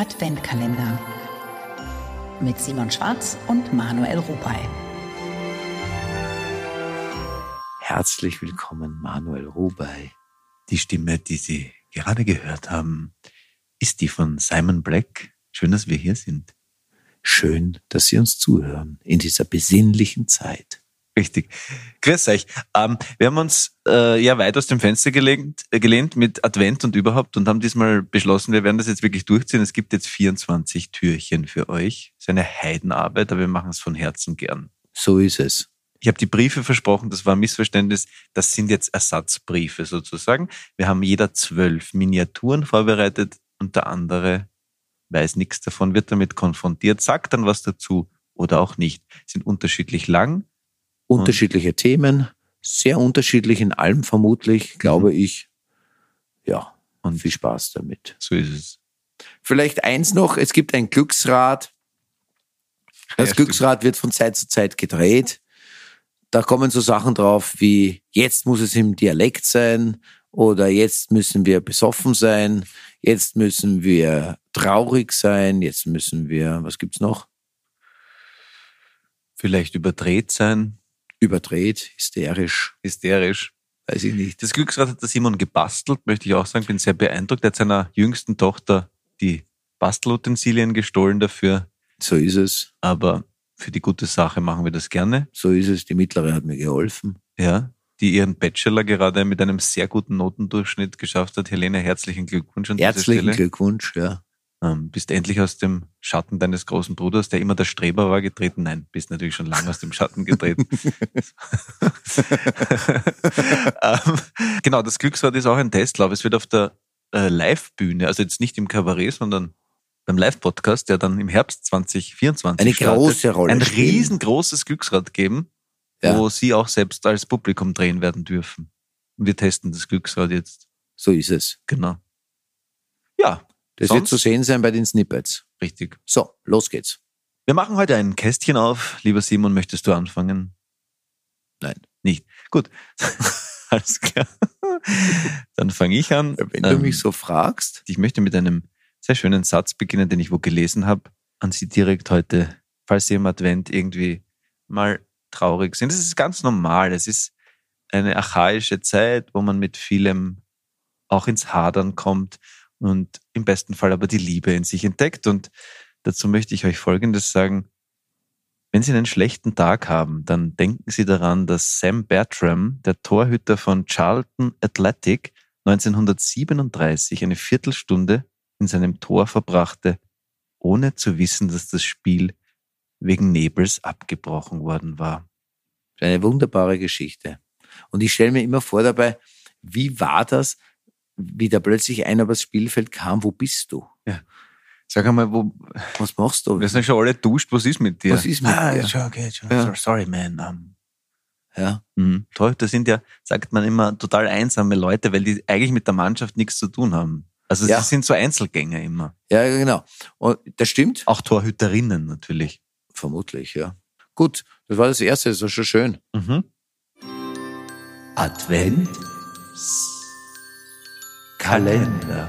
Adventkalender mit Simon Schwarz und Manuel Rupay. Herzlich willkommen, Manuel Rubey. Die Stimme, die Sie gerade gehört haben, ist die von Simon Black. Schön, dass wir hier sind. Schön, dass Sie uns zuhören in dieser besinnlichen Zeit. Richtig. Grüß euch. Ähm, wir haben uns äh, ja weit aus dem Fenster gelehnt, äh, gelehnt mit Advent und überhaupt und haben diesmal beschlossen, wir werden das jetzt wirklich durchziehen. Es gibt jetzt 24 Türchen für euch. Das ist eine Heidenarbeit, aber wir machen es von Herzen gern. So ist es. Ich habe die Briefe versprochen, das war ein Missverständnis. Das sind jetzt Ersatzbriefe sozusagen. Wir haben jeder zwölf Miniaturen vorbereitet und der andere weiß nichts davon, wird damit konfrontiert, sagt dann was dazu oder auch nicht. Sind unterschiedlich lang. Unterschiedliche Themen, sehr unterschiedlich in allem vermutlich, glaube mhm. ich. Ja, und viel Spaß damit. So ist es. Vielleicht eins noch, es gibt ein Glücksrad. Das ja, Glücksrad wird von Zeit zu Zeit gedreht. Da kommen so Sachen drauf wie, jetzt muss es im Dialekt sein oder jetzt müssen wir besoffen sein, jetzt müssen wir traurig sein, jetzt müssen wir, was gibt's noch? Vielleicht überdreht sein. Überdreht, hysterisch. Hysterisch. Weiß ich nicht. Das Glücksrad hat der Simon gebastelt, möchte ich auch sagen. Bin sehr beeindruckt. Er hat seiner jüngsten Tochter die Bastelutensilien gestohlen dafür. So ist es. Aber für die gute Sache machen wir das gerne. So ist es. Die mittlere hat mir geholfen. Ja, die ihren Bachelor gerade mit einem sehr guten Notendurchschnitt geschafft hat. Helene, herzlichen Glückwunsch an Herzlichen. Glückwunsch, ja. Ähm, bist endlich aus dem Schatten deines großen Bruders, der immer der Streber war, getreten? Nein, bist natürlich schon lange aus dem Schatten getreten. ähm, genau, das Glücksrad ist auch ein Testlauf. Es wird auf der äh, Live-Bühne, also jetzt nicht im Kabarett, sondern beim Live-Podcast, der dann im Herbst 2024 eine startet, große Rolle ein spielen. riesengroßes Glücksrad geben, ja. wo Sie auch selbst als Publikum drehen werden dürfen. Und wir testen das Glücksrad jetzt. So ist es. Genau. Ja. Das sonst? wird zu sehen sein bei den Snippets. Richtig. So, los geht's. Wir machen heute ein Kästchen auf. Lieber Simon, möchtest du anfangen? Nein. Nicht. Gut. Alles klar. Dann fange ich an. Wenn du ähm, mich so fragst. Ich möchte mit einem sehr schönen Satz beginnen, den ich wo gelesen habe, an Sie direkt heute, falls Sie im Advent irgendwie mal traurig sind. Das ist ganz normal. Es ist eine archaische Zeit, wo man mit vielem auch ins Hadern kommt und im besten Fall aber die Liebe in sich entdeckt. Und dazu möchte ich euch Folgendes sagen. Wenn Sie einen schlechten Tag haben, dann denken Sie daran, dass Sam Bertram, der Torhüter von Charlton Athletic, 1937 eine Viertelstunde in seinem Tor verbrachte, ohne zu wissen, dass das Spiel wegen Nebels abgebrochen worden war. Eine wunderbare Geschichte. Und ich stelle mir immer vor dabei, wie war das, wie da plötzlich einer übers Spielfeld kam, wo bist du? Ja. Sag einmal, wo, was machst du? Wir sind schon alle duscht, was ist mit dir? Was ist mit ah, dir? Schon okay, schon. Ja. Sorry, man. Um, ja. Mhm. Toll, das sind ja, sagt man immer, total einsame Leute, weil die eigentlich mit der Mannschaft nichts zu tun haben. Also ja. sie sind so Einzelgänger immer. Ja, genau. Und das stimmt. Auch Torhüterinnen natürlich. Vermutlich, ja. Gut, das war das Erste, das war schon schön. Mhm. Advent Kalender.